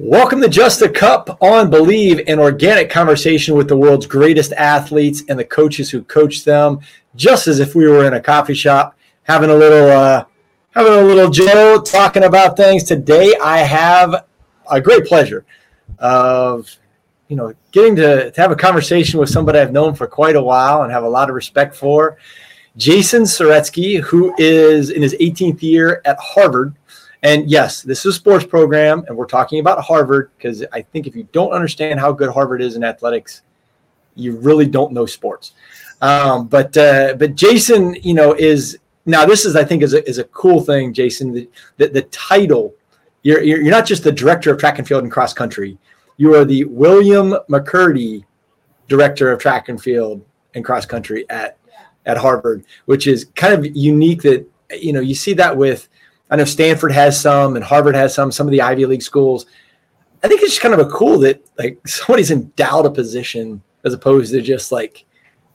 Welcome to Just a Cup on Believe, an organic conversation with the world's greatest athletes and the coaches who coach them, just as if we were in a coffee shop having a little, uh, having a little Joe talking about things. Today, I have a great pleasure of, you know, getting to, to have a conversation with somebody I've known for quite a while and have a lot of respect for. Jason Saretsky, who is in his 18th year at Harvard and yes, this is a sports program, and we're talking about Harvard because I think if you don't understand how good Harvard is in athletics, you really don't know sports. Um, but uh, but Jason, you know, is now this is I think is a, is a cool thing, Jason. The, the, the title you're, you're not just the director of track and field and cross country. You are the William McCurdy director of track and field and cross country at at Harvard, which is kind of unique. That you know you see that with I know Stanford has some and Harvard has some, some of the Ivy League schools. I think it's just kind of a cool that like somebody's endowed a position as opposed to just like,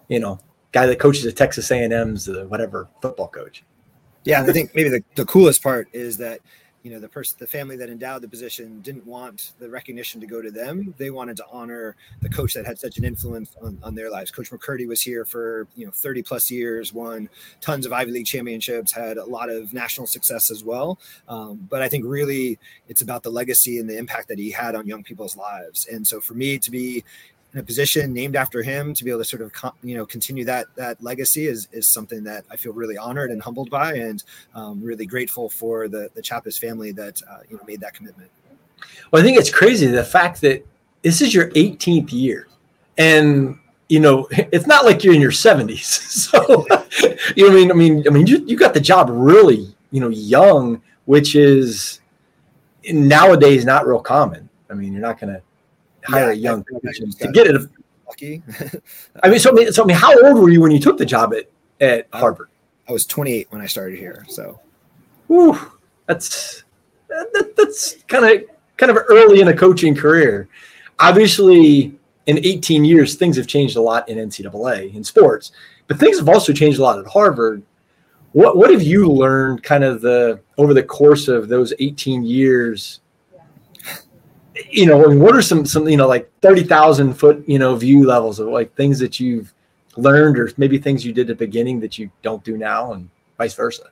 you know, guy that coaches at Texas A&M's, the whatever football coach. Yeah, I think maybe the, the coolest part is that you know the person the family that endowed the position didn't want the recognition to go to them. They wanted to honor the coach that had such an influence on, on their lives. Coach mccurdy was here for you know 30 plus years won tons of ivy league championships had a lot of national success as well. Um, but i think really it's about the legacy and the impact that he had on young people's lives. And so for me to be in a position named after him to be able to sort of you know continue that that legacy is is something that I feel really honored and humbled by, and um, really grateful for the the Chappis family that uh, you know made that commitment. Well, I think it's crazy the fact that this is your 18th year, and you know it's not like you're in your 70s. So you know, I mean, I mean, I mean, you you got the job really you know young, which is nowadays not real common. I mean, you're not to hire a young to get it. Lucky. I mean, so I mean, so I mean, how old were you when you took the job at at Harvard? I was 28 when I started here. So, Whew, that's that, that's kind of kind of early in a coaching career. Obviously, in 18 years, things have changed a lot in NCAA in sports, but things have also changed a lot at Harvard. What what have you learned, kind of the over the course of those 18 years? You know, what are some some you know like thirty thousand foot you know view levels of like things that you've learned or maybe things you did at the beginning that you don't do now and vice versa?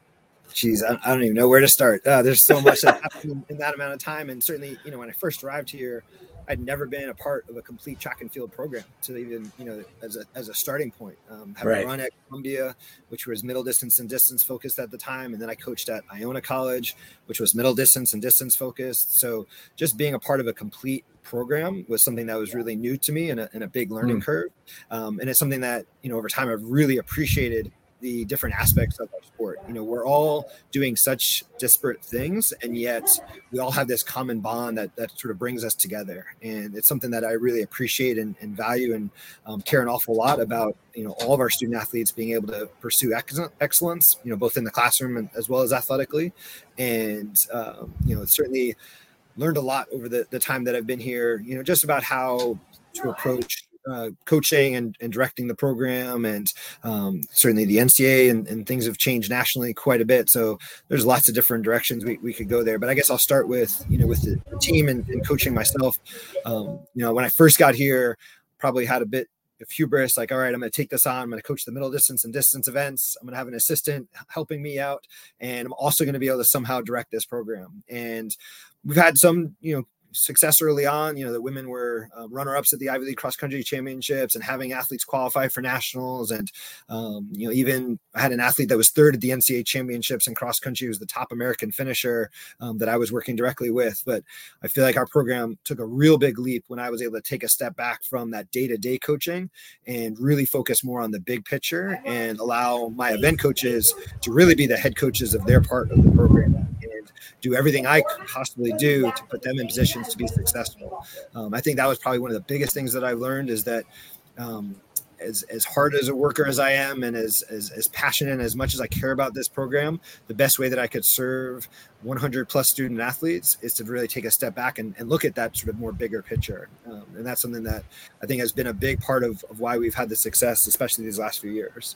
Geez, I, I don't even know where to start. Uh, there's so much that happened in that amount of time, and certainly, you know, when I first arrived here, I'd never been a part of a complete track and field program to even, you know, as a, as a starting point. Um, having right. run at Columbia, which was middle distance and distance focused at the time. And then I coached at Iona College, which was middle distance and distance focused. So just being a part of a complete program was something that was really new to me and a, and a big learning mm. curve. Um, and it's something that, you know, over time I've really appreciated the different aspects of our sport. You know, we're all doing such disparate things, and yet we all have this common bond that that sort of brings us together. And it's something that I really appreciate and, and value and um, care an awful lot about. You know, all of our student athletes being able to pursue excellence. You know, both in the classroom and, as well as athletically, and um, you know, certainly learned a lot over the, the time that I've been here. You know, just about how to approach uh, coaching and, and, directing the program, and um, certainly the NCA and, and, things have changed nationally quite a bit. So there's lots of different directions we, we could go there. But I guess I'll start with you know with the team and, and coaching myself. Um, you know, when I first got here, probably had a bit of hubris, like, all right, I'm going to take this on. I'm going to coach the middle distance and distance events. I'm going to have an assistant helping me out, and I'm also going to be able to somehow direct this program. And we've had some, you know, success early on. You know, the women were uh, runner ups at the Ivy League cross country championships and having athletes qualify for nationals. And, um, you know, even I had an athlete that was third at the NCAA championships in cross country, was the top American finisher um, that I was working directly with. But I feel like our program took a real big leap when I was able to take a step back from that day to day coaching and really focus more on the big picture and allow my event coaches to really be the head coaches of their part of the program and do everything I could possibly do to put them in positions to be successful. Um, I think that was probably one of the biggest things that I learned is that um, as, as hard as a worker as I am and as, as, as passionate and as much as I care about this program, the best way that I could serve 100 plus student athletes is to really take a step back and, and look at that sort of more bigger picture. Um, and that's something that I think has been a big part of, of why we've had the success, especially these last few years.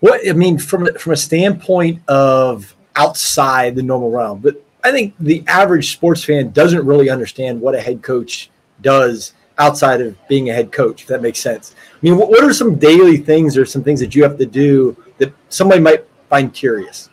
What I mean, from from a standpoint of outside the normal realm, but I think the average sports fan doesn't really understand what a head coach does outside of being a head coach, if that makes sense. I mean, what, are some daily things or some things that you have to do that somebody might find curious?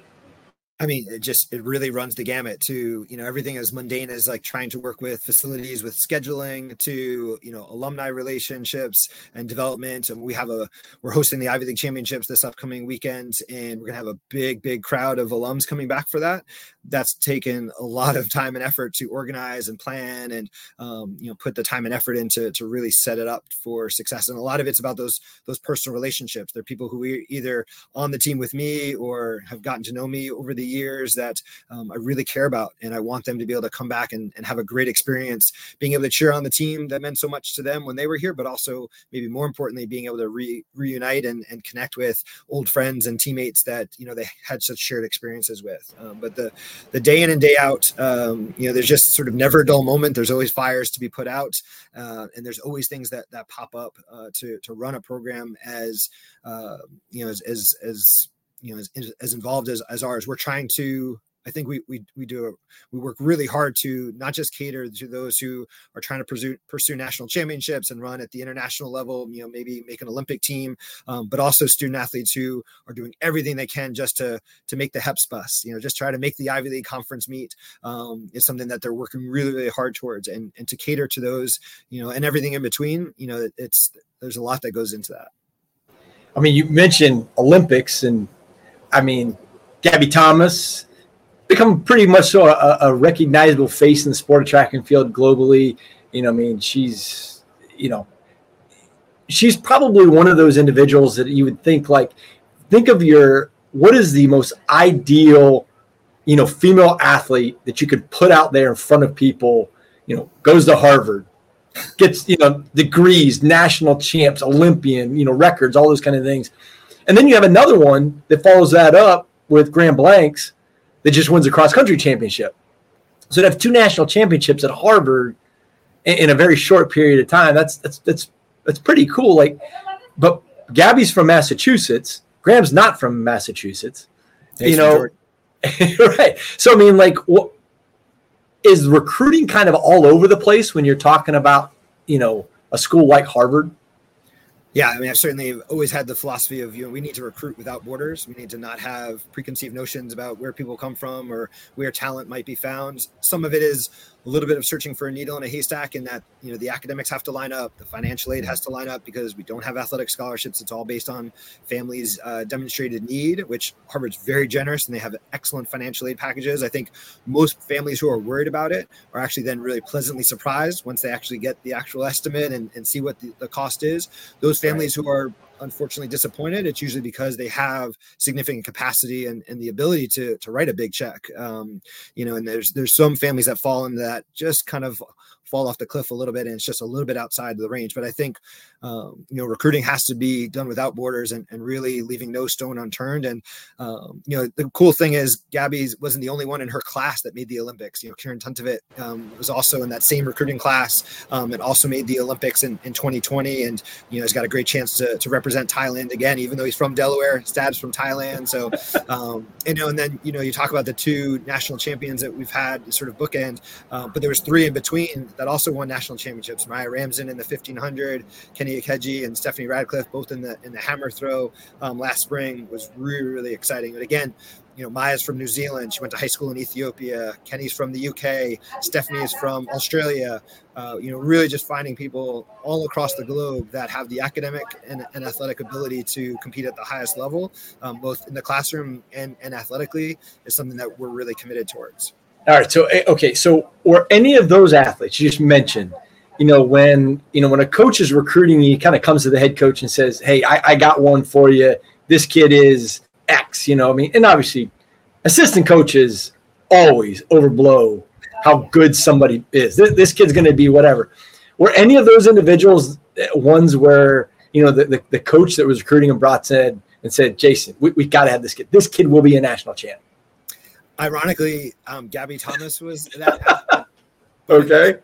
I mean, it just it really runs the gamut to you know everything as mundane as like trying to work with facilities with scheduling to you know alumni relationships and development. And we have a we're hosting the Ivy League championships this upcoming weekend, and we're gonna have a big big crowd of alums coming back for that. That's taken a lot of time and effort to organize and plan and um, you know put the time and effort into to really set it up for success. And a lot of it's about those those personal relationships. They're people who are either on the team with me or have gotten to know me over the years that um, I really care about. And I want them to be able to come back and, and have a great experience being able to cheer on the team that meant so much to them when they were here, but also maybe more importantly, being able to re- reunite and, and connect with old friends and teammates that, you know, they had such shared experiences with. Um, but the, the day in and day out, um, you know, there's just sort of never a dull moment. There's always fires to be put out. Uh, and there's always things that, that pop up uh, to, to run a program as, uh, you know, as, as, as you know as, as involved as, as ours we're trying to i think we we, we do a, we work really hard to not just cater to those who are trying to pursue pursue national championships and run at the international level you know maybe make an olympic team um, but also student athletes who are doing everything they can just to to make the heps bus you know just try to make the ivy league conference meet um, is something that they're working really really hard towards. And and to cater to those you know and everything in between you know it's there's a lot that goes into that. I mean you mentioned olympics and I mean, Gabby Thomas become pretty much so a, a, recognizable face in the sport of track and field globally. You know, I mean, she's, you know, she's probably one of those individuals that you would think like, think of your, what is the most ideal, you know, female athlete that you could put out there in front of people, you know, goes to Harvard, gets, you know, degrees, national champs, Olympian, you know, records, all those kind of things and then you have another one that follows that up with Graham Blanks that just wins a cross country championship. So to have two national championships at Harvard in, in, a very short period of time, that's that's that's that's pretty cool. Like, but Gabby's from Massachusetts. Graham's not from Massachusetts. you know, right? So I mean, like, what is recruiting kind of all over the place when you're talking about you know a school like Harvard? Yeah, I mean, I've certainly always had the philosophy of you know we need to recruit without borders. We need to not have preconceived notions about where people come from or where talent might be found. Some of it is a little bit of searching for a needle in a haystack in that you know the academics have to line up the financial aid has to line up because we don't have athletic scholarships. It's all based on families uh, demonstrated need which harvard's very generous and they have excellent financial aid packages. I think most families who are worried about it are actually then really pleasantly surprised once they actually get the actual estimate and, and see what the, the cost is. Those families right. who are unfortunately disappointed, it's usually because they have significant capacity and, and the ability to to write a big check. Um, you know, and there's there's some families that fall into that just kind of fall off the cliff a little bit and it's just a little bit outside of the range but i think um, you know recruiting has to be done without borders and, and really leaving no stone unturned. And um, you know the cool thing is gabby wasn't the only one in her class that made the olympics. You know kieran tuntivate um, was also in that same recruiting class um, and also made the olympics in, in 2020 and you know has got a great chance to, to represent thailand again even though he's from delaware stabs from thailand. So um, you know and then you know you talk about the two national champions that we've had sort of bookend uh, but there was three in between that also won national championships. Maia Ramsden in the 1500, Kenny Ikeji and Stephanie Radcliffe both in the in the hammer throw um, last spring was really really exciting. But again, you know, Maia's from New Zealand. She went to high school in Ethiopia. Kenny's from the UK. Stephanie is from Australia. Uh, you know, really just finding people all across the globe that have the academic and, and athletic ability to compete at the highest level, um, both in the classroom and, and athletically, is something that we're really committed towards. All right. So eh, okay. So or any of those athletes you just mentioned, you know, when you know when a coach is recruiting, he kind of comes to the head coach and says, "Hey, I, I got one for you. This kid is X." You know, I mean, and obviously, assistant coaches always overblow how good somebody is. This, this kid's going to be whatever. Were any of those individuals eh, ones where you know the, the, the coach that was recruiting him brought said and said, "Jason, we, we got to have this kid. This kid will be a national champ." Ironically, um, Gabby Thomas was that. okay.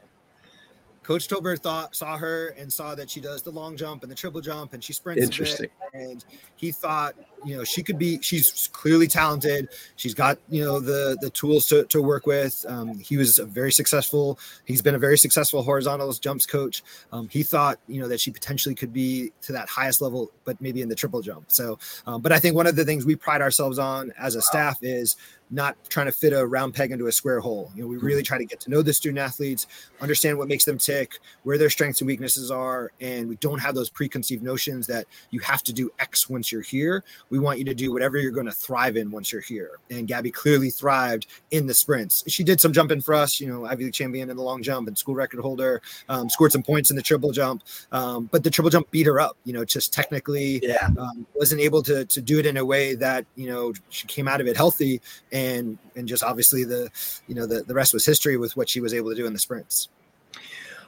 Coach Tolbert thought saw her and saw that she does the long jump and the triple jump and she sprints Interesting. and he thought you know, she could be. She's clearly talented. She's got you know the the tools to, to work with. Um, he was a very successful. He's been a very successful horizontal jumps coach. Um, he thought you know that she potentially could be to that highest level, but maybe in the triple jump. So, um, but I think one of the things we pride ourselves on as a staff is not trying to fit a round peg into a square hole. You know, we really try to get to know the student athletes, understand what makes them tick, where their strengths and weaknesses are, and we don't have those preconceived notions that you have to do X once you're here. We want you to do whatever you're going to thrive in once you're here. And Gabby clearly thrived in the sprints. She did some jumping for us, you know, Ivy League champion in the long jump and school record holder, um, scored some points in the triple jump, um, but the triple jump beat her up. You know, just technically, yeah, um, wasn't able to to do it in a way that you know she came out of it healthy and and and just obviously the you know the, the rest was history with what she was able to do in the sprints.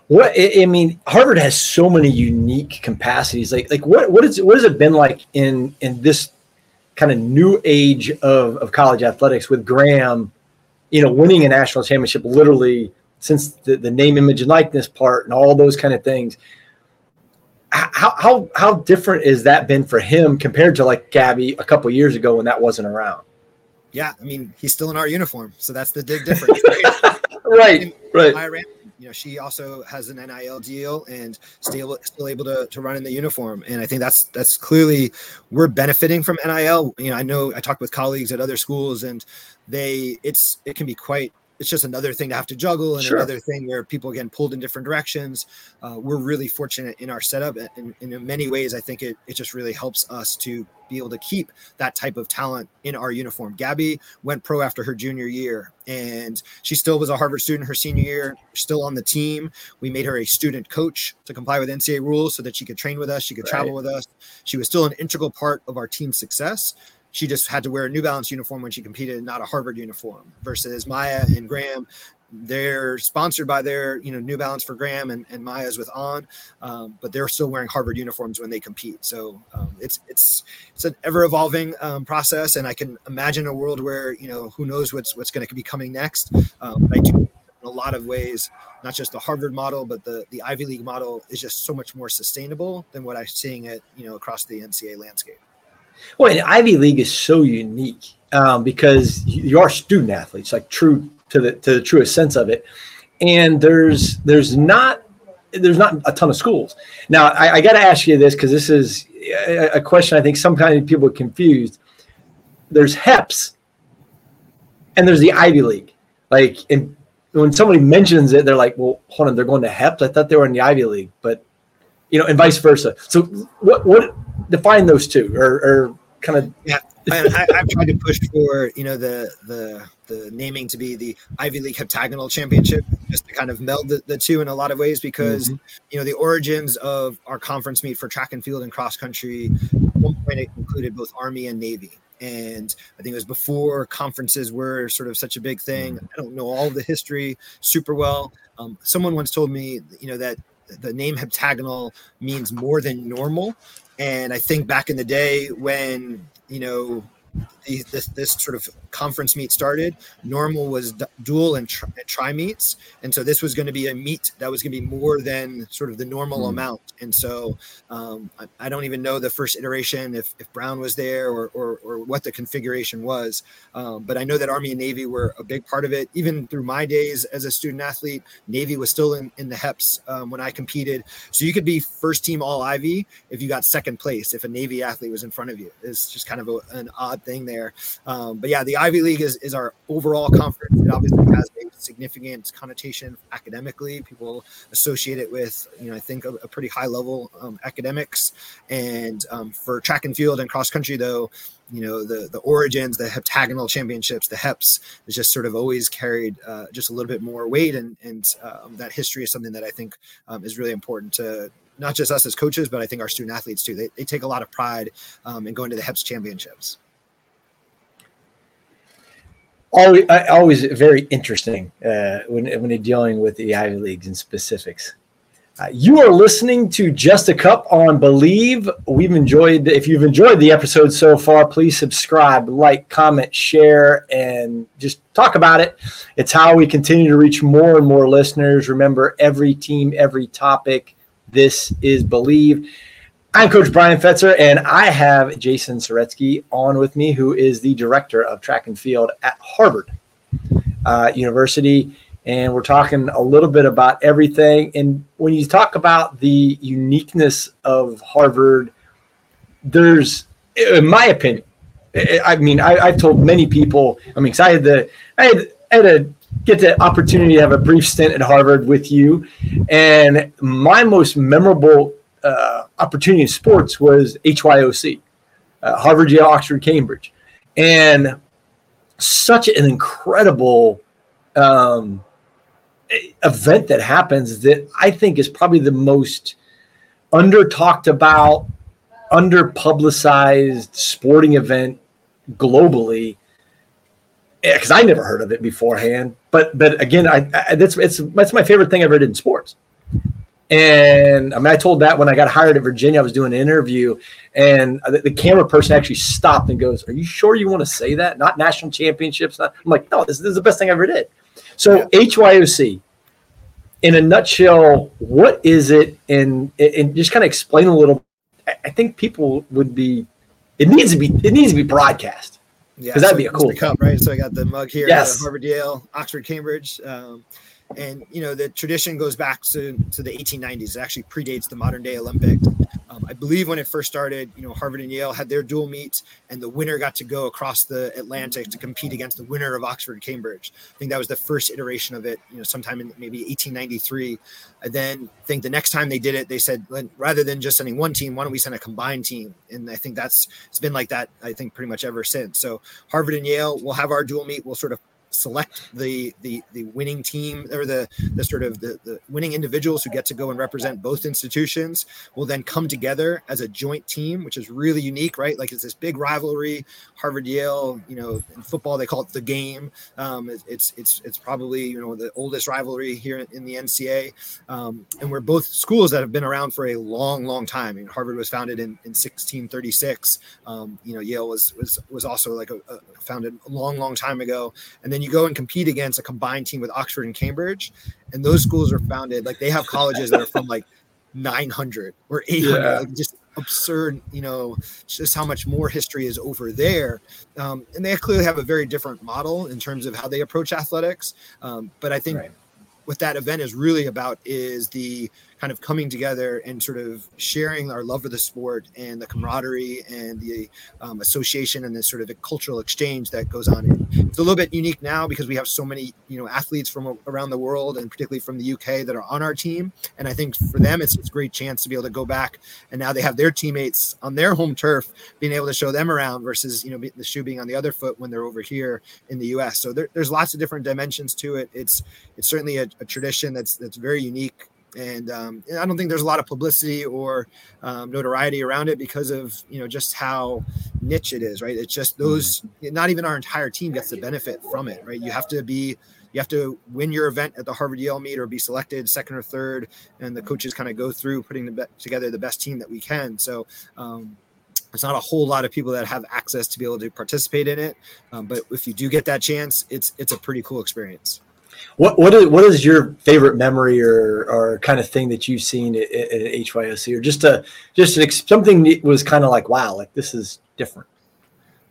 What i mean harvard has so many unique capacities. Like like what what is what has it been like in in this kind of new age of, of college athletics with graham you know winning a national championship literally since the, the name image and likeness part and all those kind of things? How, how how different is that been for him compared to like Gabby a couple years ago when that wasn't around? Yeah, I mean, he's still in our uniform, so that's the big difference. right, right. you know, she also has an NIL deal and still still able to, to run in the uniform. And I think that's that's clearly we're benefiting from NIL. You know, I know I talked with colleagues at other schools, and they it's it can be quite it's just another thing to have to juggle and sure. another thing where people again pulled in different directions. Uh, we're really fortunate in our setup, and, and, in many ways, I think it it just really helps us to be able to keep that type of talent in our uniform. Gabby went pro after her junior year, and she still was a Harvard student her senior year, still on the team. We made her a student coach to comply with NCAA rules so that she could train with us, she could right. travel with us. She was still an integral part of our team success she just had to wear a New Balance uniform when she competed, not a Harvard uniform. Versus Maia and Graham, they're sponsored by their you know New Balance for Graham and, and Maia's with On, um, but they're still wearing Harvard uniforms when they compete. So um, it's it's it's an ever evolving um, process, and I can imagine a world where you know who knows what's what's going to be coming next. Um, I do in a lot of ways, not just the Harvard model, but the the Ivy League model is just so much more sustainable than what I'm seeing it you know across the NCAA landscape. Well, and Ivy League is so unique um, because you are student athletes, like true to the to the truest sense of it. And there's there's not there's not a ton of schools. Now, I, I got to ask you this because this is a, a question I think sometimes people are confused. There's HEPS and there's the Ivy League. Like, and when somebody mentions it, they're like, "Well, hold on, they're going to HEPS. I thought they were in the Ivy League." But you know, and vice versa. So, what what define those two, or, or kind of? Yeah, I, have tried to push for you know the the the naming to be the Ivy League Heptagonal Championship, just to kind of meld the, the two in a lot of ways, because mm-hmm. you know the origins of our conference meet for track and field and cross country. At one point, it included both Army and Navy and I think it was before conferences were sort of such a big thing. Mm-hmm. I don't know all the history super well. Um, someone once told me, you know, that the name heptagonal means more than normal. And I think back in the day when, you know, the, this, this sort of conference meet started, normal was d- dual and, tri, and tri meets. And so this was going to be a meet that was going to be more than sort of the normal mm. amount. And so um, I, I, don't even know the first iteration if, if Brown was there or, or, or what the configuration was. Um, but I know that Army and Navy were a big part of it. Even through my days as a student athlete, Navy was still in, in the HEPS um, when I competed. So you could be first team all Ivy if you got second place, if a Navy athlete was in front of you. It's just kind of a, an odd thing there. Um, but yeah, the Ivy League is, is our overall conference. It obviously has a significant connotation academically. People associate it with, you know, I think a, a pretty high level um, academics. And um, for track and field and cross country, though, you know, the the origins, the heptagonal championships, the HEPS is just sort of always carried uh, just a little bit more weight, and and um, that history is something that I think um, is really important to not just us as coaches, but I think our student athletes too. They, they take a lot of pride um, in going to the HEPS championships always, always very interesting uh, when, when you're dealing with the Ivy Leagues and specifics. Uh, you are listening to Just a Cup on Believe. We've enjoyed, if you've enjoyed the episode so far, please subscribe, like, comment, share, and just talk about it. It's how we continue to reach more and more listeners. Remember, every team, every topic. This is Believe I'm Coach Bryan Fetzer, and I have Jason Saretsky on with me, who is the director of track and field at Harvard uh, University. And we're talking a little bit about everything. And when you talk about the uniqueness of Harvard, there's, in my opinion, I mean, I, have told many people, I'm excited that I had, I had to get the opportunity to have a brief stint at Harvard with you. And my most memorable uh, opportunity in sports was HYOC, uh, Harvard, Yale, Oxford, Cambridge, and such an incredible um, event that happens that I think is probably the most under talked about, under publicized sporting event globally. Because I never heard of it beforehand, but but again, I, I that's it's that's my favorite thing I ever did in sports. And I mean, I told that when I got hired at Virginia, I was doing an interview, and the, the camera person actually stopped and goes, "Are you sure you want to say that? Not national championships?" Not. I'm like, "No, this, this is the best thing I ever did." So yeah. HYOC, in a nutshell, what is it? And and just kind of explain a little. I think people would be. It needs to be. It needs to be broadcast. Yeah, because that'd so be a cool cup, right? So I got the mug here. Yes. Harvard, Yale, Oxford, Cambridge. Um, and you know the tradition goes back to, to the 1890s it actually predates the modern day olympics um, i believe when it first started you know harvard and yale had their dual meets and the winner got to go across the atlantic to compete against the winner of oxford and cambridge. I think that was the first iteration of it you know sometime in maybe 1893 and then i think the next time they did it they said rather than just sending one team why don't we send a combined team? And i think that's it's been like that i think pretty much ever since. So harvard and yale will have our dual meet. We'll sort of select the the the winning team or the the sort of the, the winning individuals who get to go and represent both institutions will then come together as a joint team which is really unique right? Like it's this big rivalry harvard yale you know in football they call it the game. Um, it, it's it's it's probably you know the oldest rivalry here in, in the ncaa um, and we're both schools that have been around for a long long time. I mean, harvard was founded in, in 1636 um, you know yale was was was also like a, a founded a long long time ago. And then you go and compete against a combined team with Oxford and Cambridge, and those schools are founded like they have colleges that are from like 900 or 800, yeah. like just absurd, you know, just how much more history is over there. Um, and they clearly have a very different model in terms of how they approach athletics. Um, but I think right. what that event is really about is the kind of coming together and sort of sharing our love for the sport and the camaraderie and the um, association and the sort of cultural exchange that goes on. It's a little bit unique now because we have so many, you know, athletes from around the world and particularly from the UK that are on our team. And I think for them, it's, it's a great chance to be able to go back and now they have their teammates on their home turf, being able to show them around versus, you know, the shoe being on the other foot when they're over here in the US. So there, there's lots of different dimensions to it. It's, it's certainly a, a tradition that's, that's very unique and um, I don't think there's a lot of publicity or um, notoriety around it because of you know just how niche it is, right? It's just those. Not even our entire team gets the benefit from it, right? You have to be you have to win your event at the Harvard Yale meet or be selected second or third, and the coaches kind of go through putting the be- together the best team that we can. So. Um, there's not a whole lot of people that have access to be able to participate in it, um, but if you do get that chance, it's it's a pretty cool experience. What what is what is your favorite memory or or kind of thing that you've seen at, at HYOC or just a just an, something that was kind of like wow like this is different.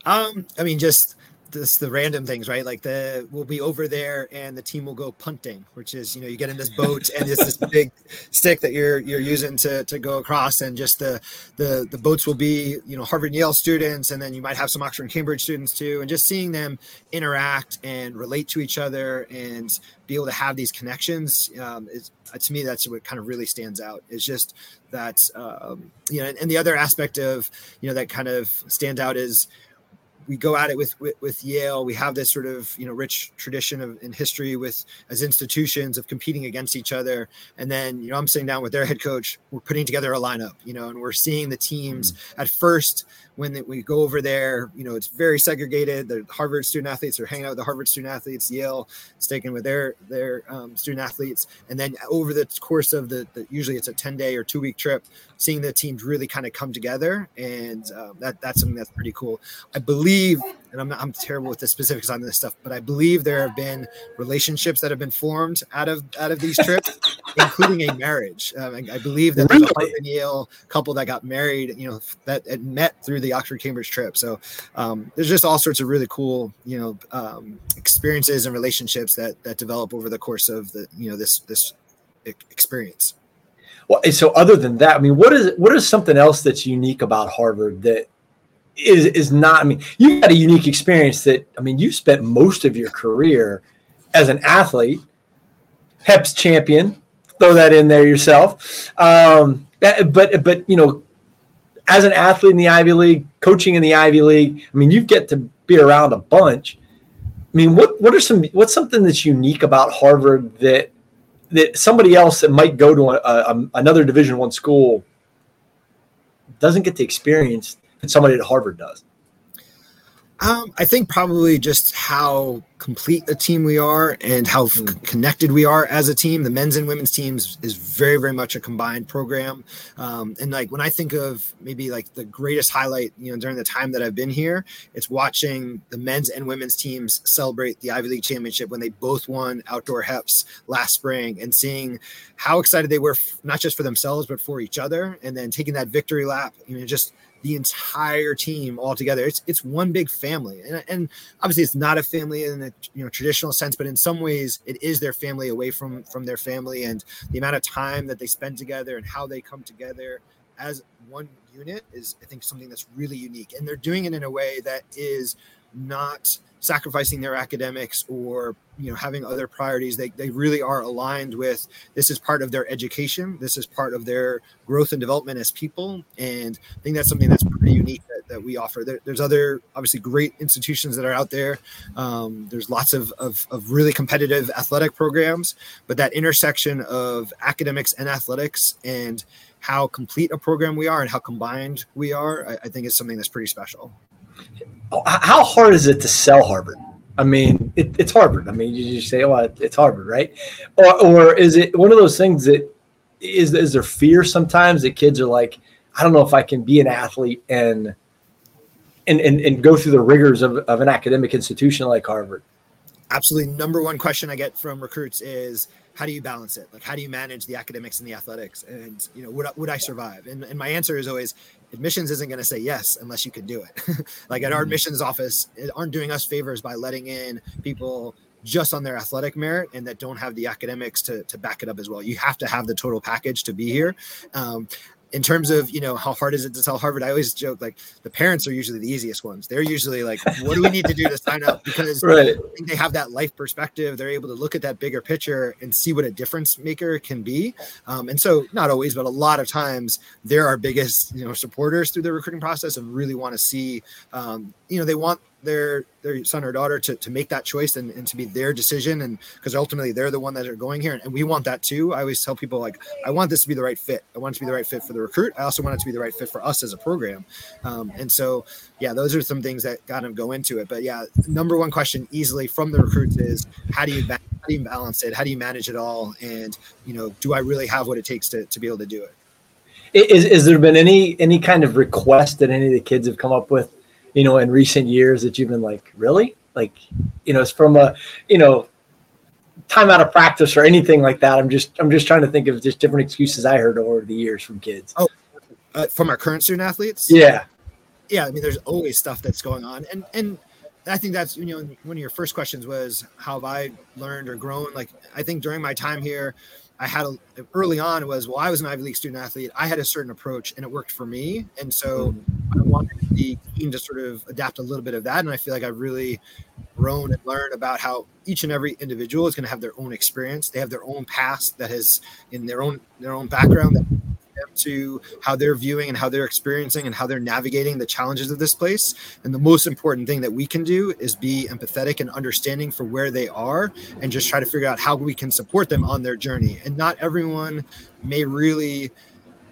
Um, I mean, just this the random things, right? Like the we'll be over there and the team will go punting, which is you know you get in this boat and it's this big stick that you're you're using to to go across, and just the the the boats will be you know Harvard Yale students, and then you might have some Oxford and Cambridge students too, and just seeing them interact and relate to each other and be able to have these connections um, is to me that's what kind of really stands out. is just that um, you know, and, and the other aspect of you know that kind of stands out is we go at it with, with, with Yale. We have this sort of you know rich tradition of in history with as institutions of competing against each other. And then you know I'm sitting down with their head coach. We're putting together a lineup, you know, and we're seeing the teams mm-hmm. at first when we go over there, you know, it's very segregated. The Harvard student athletes are hanging out with the Harvard student athletes. Yale sticking with their their um, student athletes, and then over the course of the, the usually it's a ten day or two week trip, seeing the teams really kind of come together, and um, that that's something that's pretty cool. I believe, and I'm not, I'm terrible with the specifics on this stuff, but I believe there have been relationships that have been formed out of out of these trips. including a marriage. Um, I, I, believe that really? there's a Yale couple that got married, you know, that met through the Oxford Cambridge trip. So um, there's just all sorts of really cool, you know, um, experiences and relationships that that develop over the course of the, you know, this this experience. Well, so other than that, I mean, what is what is something else that's unique about Harvard that is is not? I mean, you had a unique experience that I mean, you spent most of your career as an athlete, HEPS champion. Throw that in there yourself. Um, but but you know, as an athlete in the Ivy League, coaching in the Ivy League, I mean, you get to be around a bunch. I mean, what what are some what's something that's unique about Harvard that that somebody else that might go to a, a, another Division One school doesn't get the experience somebody at Harvard does? Um, I think probably just how complete a team we are and how mm. c- connected we are as a team. The men's and women's teams is very, very much a combined program. Um, and like when I think of maybe like the greatest highlight, you know, during the time that I've been here, it's watching the men's and women's teams celebrate the Ivy League championship when they both won outdoor HEPs last spring and seeing how excited they were, f- not just for themselves, but for each other. And then taking that victory lap, you know, just the entire team all together. It's it's one big family, and, and obviously it's not a family in a you know traditional sense, but in some ways it is their family away from from their family, and the amount of time that they spend together and how they come together as one unit is I think something that's really unique, and they're doing it in a way that is not sacrificing their academics or you know having other priorities. They, they really are aligned with this is part of their education. This is part of their growth and development as people. And i think that's something that's pretty unique that, that we offer. There, there's other obviously great institutions that are out there. Um, there's lots of, of, of really competitive athletic programs but that intersection of academics and athletics and how complete a program we are and how combined we are i, I think is something that's pretty special how hard is it to sell Harvard? I mean, it, it's Harvard. I mean, you just say, "Oh, it's Harvard," right? Or, or is it one of those things that is is there fear sometimes that kids are like, "I don't know if I can be an athlete and and and, and go through the rigors of, of an academic institution like Harvard." Absolutely, number one question I get from recruits is, how do you balance it? Like, how do you manage the academics and the athletics? And you know, would would I survive? And, and my answer is always, admissions isn't going to say yes unless you can do it. like at our mm-hmm. admissions office, it aren't doing us favors by letting in people just on their athletic merit and that don't have the academics to, to back it up as well. You have to have the total package to be here. Um, in terms of you know how hard is it to tell Harvard, I always joke like the parents are usually the easiest ones. They're usually like, "What do we need to do to sign up?" Because right. they have that life perspective. They're able to look at that bigger picture and see what a difference maker can be. Um, and so, not always, but a lot of times, they're our biggest you know supporters through the recruiting process and really want to see. Um, you know, they want their their son or daughter to, to make that choice and, and to be their decision. And because ultimately they're the one that are going here. And we want that too. I always tell people like i want this to be the right fit. I want it to be the right fit for the recruit. I also want it to be the right fit for us as a program. Um, and so yeah those are some things that kind of go into it. But yeah number one question easily from the recruits is how do you how do you balance it? How do you manage it all? And you know do i really have what it takes to, to be able to do it? Is, is there been any any kind of request that any of the kids have come up with you know, in recent years that you've been like, really? Like, you know, it's from a, you know, time out of practice or anything like that. I'm just, I'm just trying to think of just different excuses I heard over the years from kids. Oh, uh, from our current student athletes? Yeah. Yeah. I mean, there's always stuff that's going on. And, and, I think that's you know one of your first questions was how have I learned or grown? Like I think during my time here, I had a, early on was well, I was an Ivy League student athlete. I had a certain approach, and it worked for me. And so I wanted the team to sort of adapt a little bit of that. And I feel like I've really grown and learned about how each and every individual is going to have their own experience. They have their own past that has in their own their own background that to how they're viewing and how they're experiencing and how they're navigating the challenges of this place. And the most important thing that we can do is be empathetic and understanding for where they are and just try to figure out how we can support them on their journey. And not everyone may really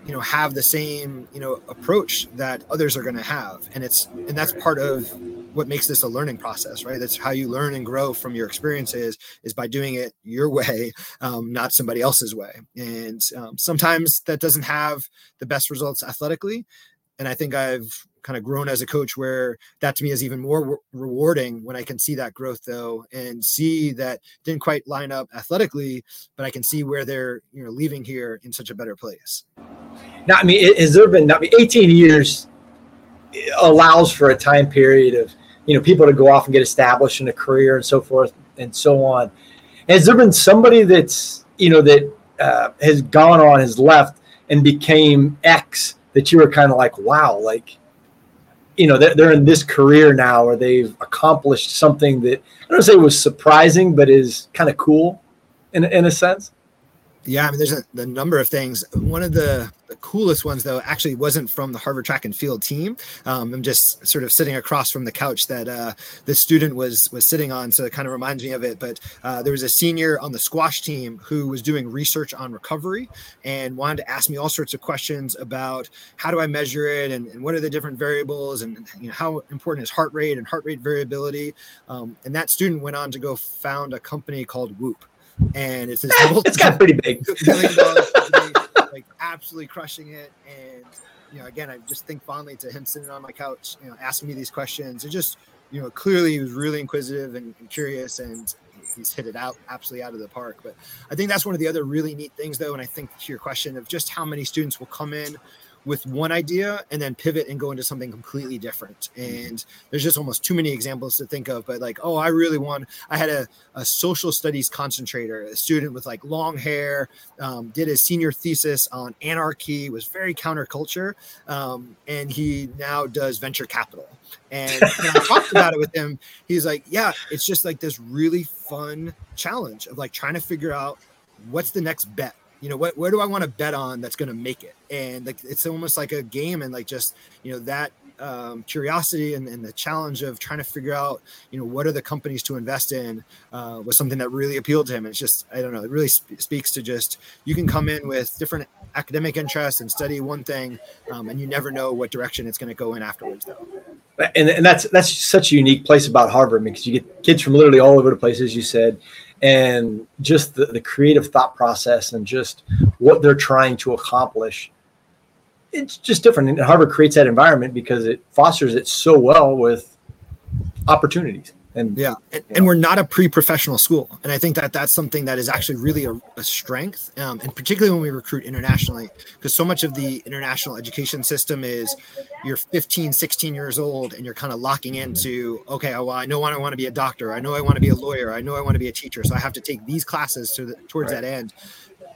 you know have the same you know approach that others are going to have. And it's and that's part of what makes this a learning process right? That's how you learn and grow from your experiences is by doing it your way um, not somebody else's way. And um, sometimes that doesn't have the best results athletically and I think I've kind of grown as a coach where that to me is even more re- rewarding when I can see that growth though and see that didn't quite line up athletically, but I can see where they're you know leaving here in such a better place. Now, I mean, has there been? I mean, 18 years allows for a time period of you know people to go off and get established in a career and so forth and so on. Has there been somebody that's you know that uh, has gone on, has left, and became X that you were kind of like, wow, like you know they're, they're in this career now or they've accomplished something that I don't say was surprising, but is kind of cool in in a sense. Yeah, I mean, there's a, a, number of things. One of the, the, coolest ones, though, actually wasn't from the Harvard track and field team. Um, I'm just sort of sitting across from the couch that uh, the student was was sitting on, so it kind of reminds me of it. But uh, there was a senior on the squash team who was doing research on recovery and wanted to ask me all sorts of questions about how do I measure it and, and what are the different variables and you know how important is heart rate and heart rate variability. Um, and that student went on to go found a company called Whoop and it's this it's got pretty big. Like absolutely crushing it. And you know again i just think fondly to him sitting on my couch you know asking me these questions. And just you know clearly he was really inquisitive and, and curious and he's hit it out absolutely out of the park. But i think that's one of the other really neat things though and i think to your question of just how many students will come in with one idea and then pivot and go into something completely different. And there's just almost too many examples to think of. But like, oh, I really want. I had a, a social studies concentrator, a student with like long hair, um, did his senior thesis on anarchy, was very counterculture, um, and he now does venture capital. And when I talked about it with him, he's like, yeah, it's just like this really fun challenge of like trying to figure out what's the next bet you know what where do i want to bet on that's going to make it? And like it's almost like a game and like just you know that um, curiosity and, and, the challenge of trying to figure out you know what are the companies to invest in uh, was something that really appealed to him. It's just i don't know it really sp- speaks to just you can come in with different academic interests and study one thing um, and you never know what direction it's going to go in afterwards though. And, and that's that's such a unique place about harvard because you get kids from literally all over the place as you said and just the, the creative thought process and just what they're trying to accomplish it's just different. And harvard creates that environment because it fosters it so well with opportunities and yeah, and, and, we're not a pre-professional school, and I think that that's something that is actually really a, a strength, um, and particularly when we recruit internationally, because so much of the international education system is you're 15, 16 years old, and you're kind of locking into okay, well, I know I want to be a doctor, I know I want to be a lawyer, I know I want to be a teacher, so I have to take these classes to the, towards right. that end.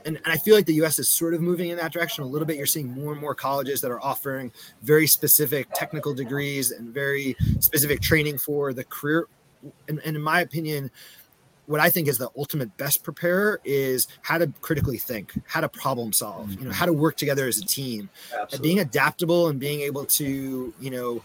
And, and, I feel like the U.S. is sort of moving in that direction a little bit. You're seeing more and more colleges that are offering very specific technical degrees and very specific training for the career and, and in my opinion, what I think is the ultimate best preparer is how to critically think, how to problem solve, you know, mm-hmm. how to work together as a team, being adaptable and being able to, you know,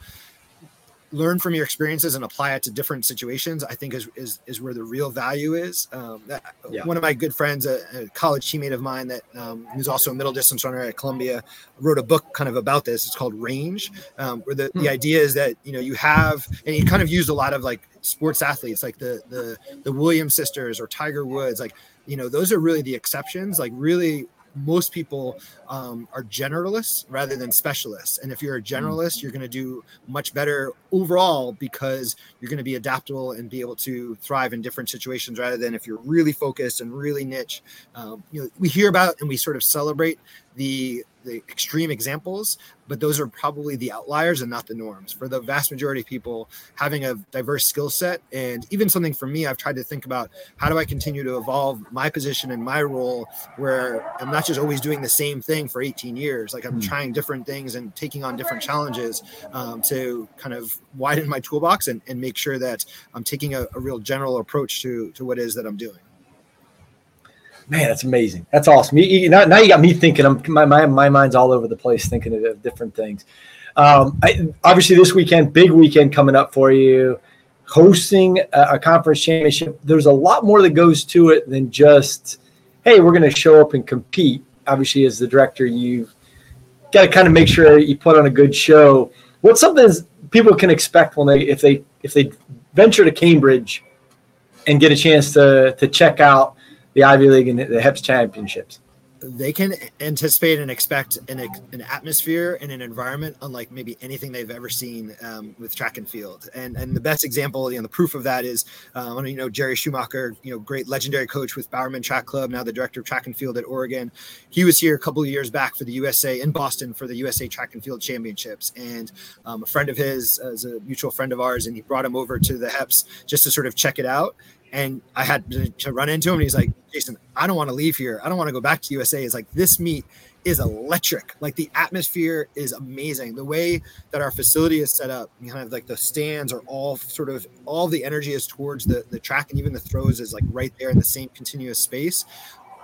learn from your experiences and apply it to different situations i think is is, is where the real value is um, that, yeah. one of my good friends a, a college teammate of mine that um, who's also a middle distance runner at columbia wrote a book kind of about this it's called range um, where the, hmm. the idea is that you know you have and he kind of used a lot of like sports athletes like the the the williams sisters or tiger woods like you know those are really the exceptions like really most people um, are generalists rather than specialists. And if you're a mm. generalist, you're going to do much better overall because you're going to be adaptable and be able to thrive in different situations rather than if you're really focused and really niche. Um, you know, we hear about and we sort of celebrate the the extreme examples, but those are probably the outliers and not the norms. For the vast majority of people, having a diverse skill set and even something for me, I've tried to think about how do I continue to evolve my position and my role where I'm not just always doing the same thing for 18 years. Like I'm mm. trying different things and taking on different challenges um, to kind of widen my toolbox and, and make sure that I'm taking a, a real general approach to, to what it is that I'm doing man, that's amazing. That's awesome. You, you, now, now, you got me thinking. I'm my, my, my mind's all over the place thinking of, of different things. Um, I, obviously, this weekend, big weekend coming up for you, hosting a, a, conference championship. There's a lot more that goes to it than just, hey, we're going to show up and compete. Obviously, as the director, you've got to kind of make sure you put on a good show. What's something people can expect when they if they if they venture to Cambridge and get a chance to to check out the Ivy League and the HEPS championships? they can anticipate and expect an, an atmosphere and an environment unlike maybe anything they've ever seen um, with track and field. And and the best example, you know, the proof of that is, um, you know, Jerry Schumacher, you know, great legendary coach with Bowerman Track Club, now the director of track and field at Oregon. He was here a couple of years back for the USA in Boston for the USA Track and Field Championships, and um, a friend of his, is a mutual friend of ours, and he brought him over to the HEPS just to sort of check it out. And I had to run into him, and he's like, Jason, I don't want to leave here. I don't want to go back to USA. It's like this meet is electric. Like the atmosphere is amazing. The way that our facility is set up, kind of like the stands are all sort of all the energy is towards the the track, and even the throws is like right there in the same continuous space.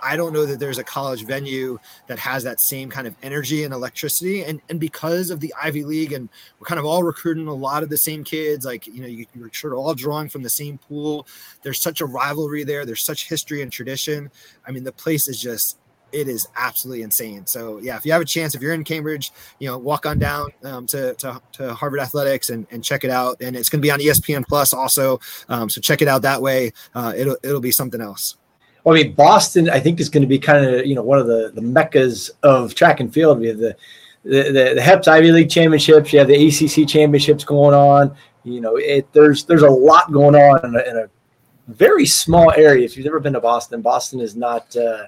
I don't know that there's a college venue that has that same kind of energy and electricity. And and because of the Ivy League, and we're kind of all recruiting a lot of the same kids, like you know, you, you're sort of all drawing from the same pool. There's such a rivalry there. There's such history and tradition. I mean, the place is just it is absolutely insane. So yeah, if you have a chance, if you're in Cambridge, you know, walk on down um, to, to, to Harvard Athletics and, and check it out. And it's going to be on ESPN Plus also. Um, so check it out that way. Uh, it'll it'll be something else. Well, I mean, Boston, I think is going to be kind of you know one of the the meccas of track and field. We have the the, the, the HEPS Ivy League championships. You have the ACC championships going on. You know, it, there's there's a lot going on in a, in a, very small area. If you've never been to Boston, Boston is not. Uh,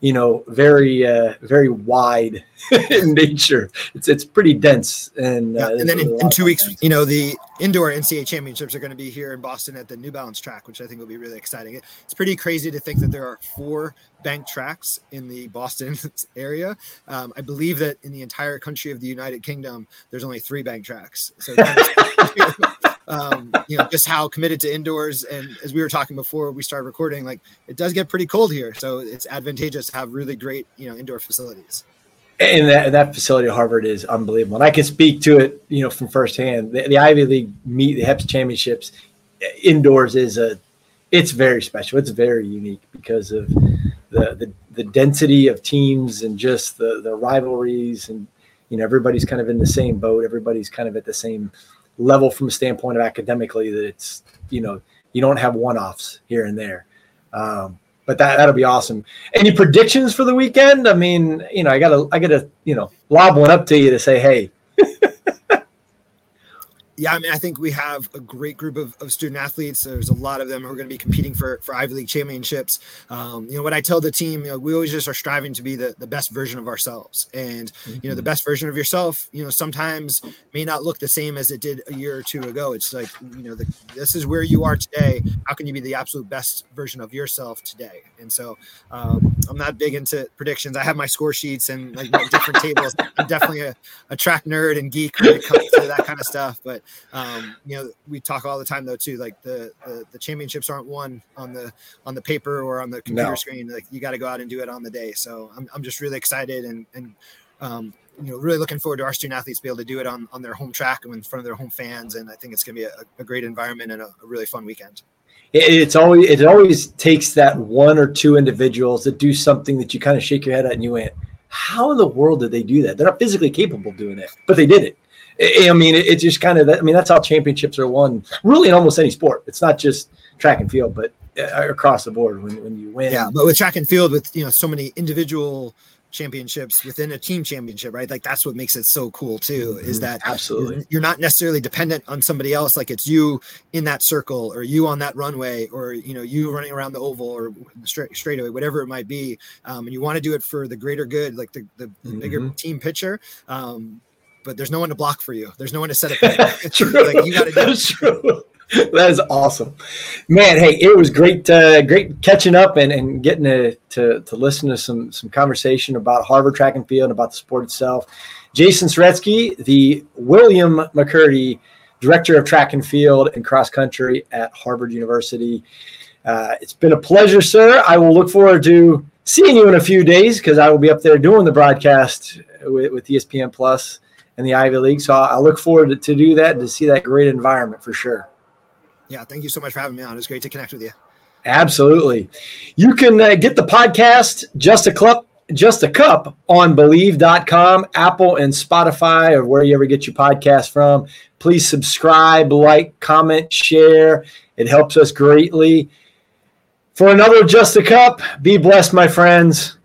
you know, very uh, very wide in nature. It's it's pretty dense, and uh, yeah, and then in, in two weeks, you know, the indoor NCAA championships are going to be here in Boston at the New Balance track, which I think will be really exciting. It's pretty crazy to think that there are four bank tracks in the Boston area. Um, I believe that in the entire country of the United Kingdom, there's only three bank tracks. So um, you know, just how committed to indoors. And as we were talking before we started recording, like it does get pretty cold here, so it's advantageous to have really great, you know, indoor facilities. And that, that facility at Harvard is unbelievable. And I can speak to it, you know, from firsthand. The, the Ivy League meet, the HEPS championships indoors is a, it's very special. It's very unique because of the, the, the density of teams and just the, the rivalries and, you know, everybody's kind of in the same boat. Everybody's kind of at the same level from a standpoint of academically that it's you know you don't have one-offs here and there. Um, but that that'll be awesome. Any predictions for the weekend? I mean you know i gotta i gotta you know lob one up to you to say hey yeah, I mean, I think we have a great group of, of student athletes. There's a lot of them who are going to be competing for, for Ivy League championships. Um, you know, what I tell the team, you know, we always just are striving to be the, the best version of ourselves. And, mm-hmm. you know, the mm-hmm. best version of yourself, you know, sometimes may not look the same as it did a year or two ago. It's like, you know, the, this is where you are today. How can you be the absolute best version of yourself today? And so um, I'm not big into predictions. I have my score sheets and like different tables. I'm definitely a, a track nerd and geek when it comes to that kind of stuff. But um, you know, we talk all the time though too. Like the, the, the championships aren't won on the on the paper or on the computer no. screen. Like you got to go out and do it on the day. So I'm I'm just really excited and and um, you know really looking forward to our student athletes be able to do it on on their home track and in front of their home fans. And I think it's going to be a, a, great environment and a, a really fun weekend it's always it always takes that one or two individuals that do something that you kind of shake your head at and you went, how in the world did they do that? They're not physically capable of doing it, but they did it. I mean, it's just kind of, I mean, that's how championships are won, really, in almost any sport. It's not just track and field, but uh, across the board when, when you win. Yeah, but with track and field, with you know so many individual championships within a team championship, right? Like that's what makes it so cool too. Mm-hmm. Is that absolutely you're not necessarily dependent on somebody else. Like it's you in that circle, or you on that runway, or you know you running around the oval or straight straightaway, whatever it might be. Um, and you want to do it for the greater good, like the the, the mm-hmm. bigger team picture. Um, but there's no one to block for you. There's no one to set up. true. Like you got to do. That's true. That is awesome, man. Hey, it was great, uh, great catching up and, and getting to, to, to listen to some some conversation about Harvard track and field and about the sport itself. Jason Saretsky, the William McCurdy Director of Track and Field and Cross Country at Harvard University. Uh, it's been a pleasure, sir. I will look forward to seeing you in a few days because I will be up there doing the broadcast with, with ESPN Plus and the Ivy League. So I look forward to, to do that and to see that great environment for sure. Yeah, thank you so much for having me on. It was great to connect with you. Absolutely. You can uh, get the podcast just a cup just a cup on bleav.com, Apple and Spotify or where you ever get your podcast from. Please subscribe, like, comment, share. It helps us greatly. For another just a cup, be blessed my friends.